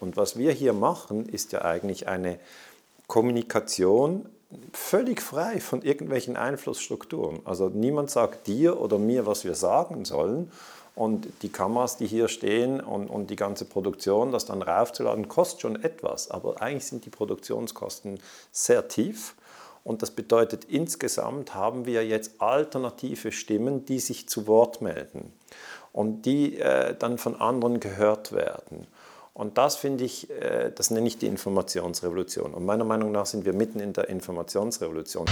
Und was wir hier machen, ist ja eigentlich eine Kommunikation völlig frei von irgendwelchen Einflussstrukturen. Also niemand sagt dir oder mir, was wir sagen sollen. Und die Kameras, die hier stehen und, und die ganze Produktion, das dann raufzuladen, kostet schon etwas. Aber eigentlich sind die Produktionskosten sehr tief. Und das bedeutet, insgesamt haben wir jetzt alternative Stimmen, die sich zu Wort melden und die äh, dann von anderen gehört werden. Und das finde ich, äh, das nenne ich die Informationsrevolution. Und meiner Meinung nach sind wir mitten in der Informationsrevolution.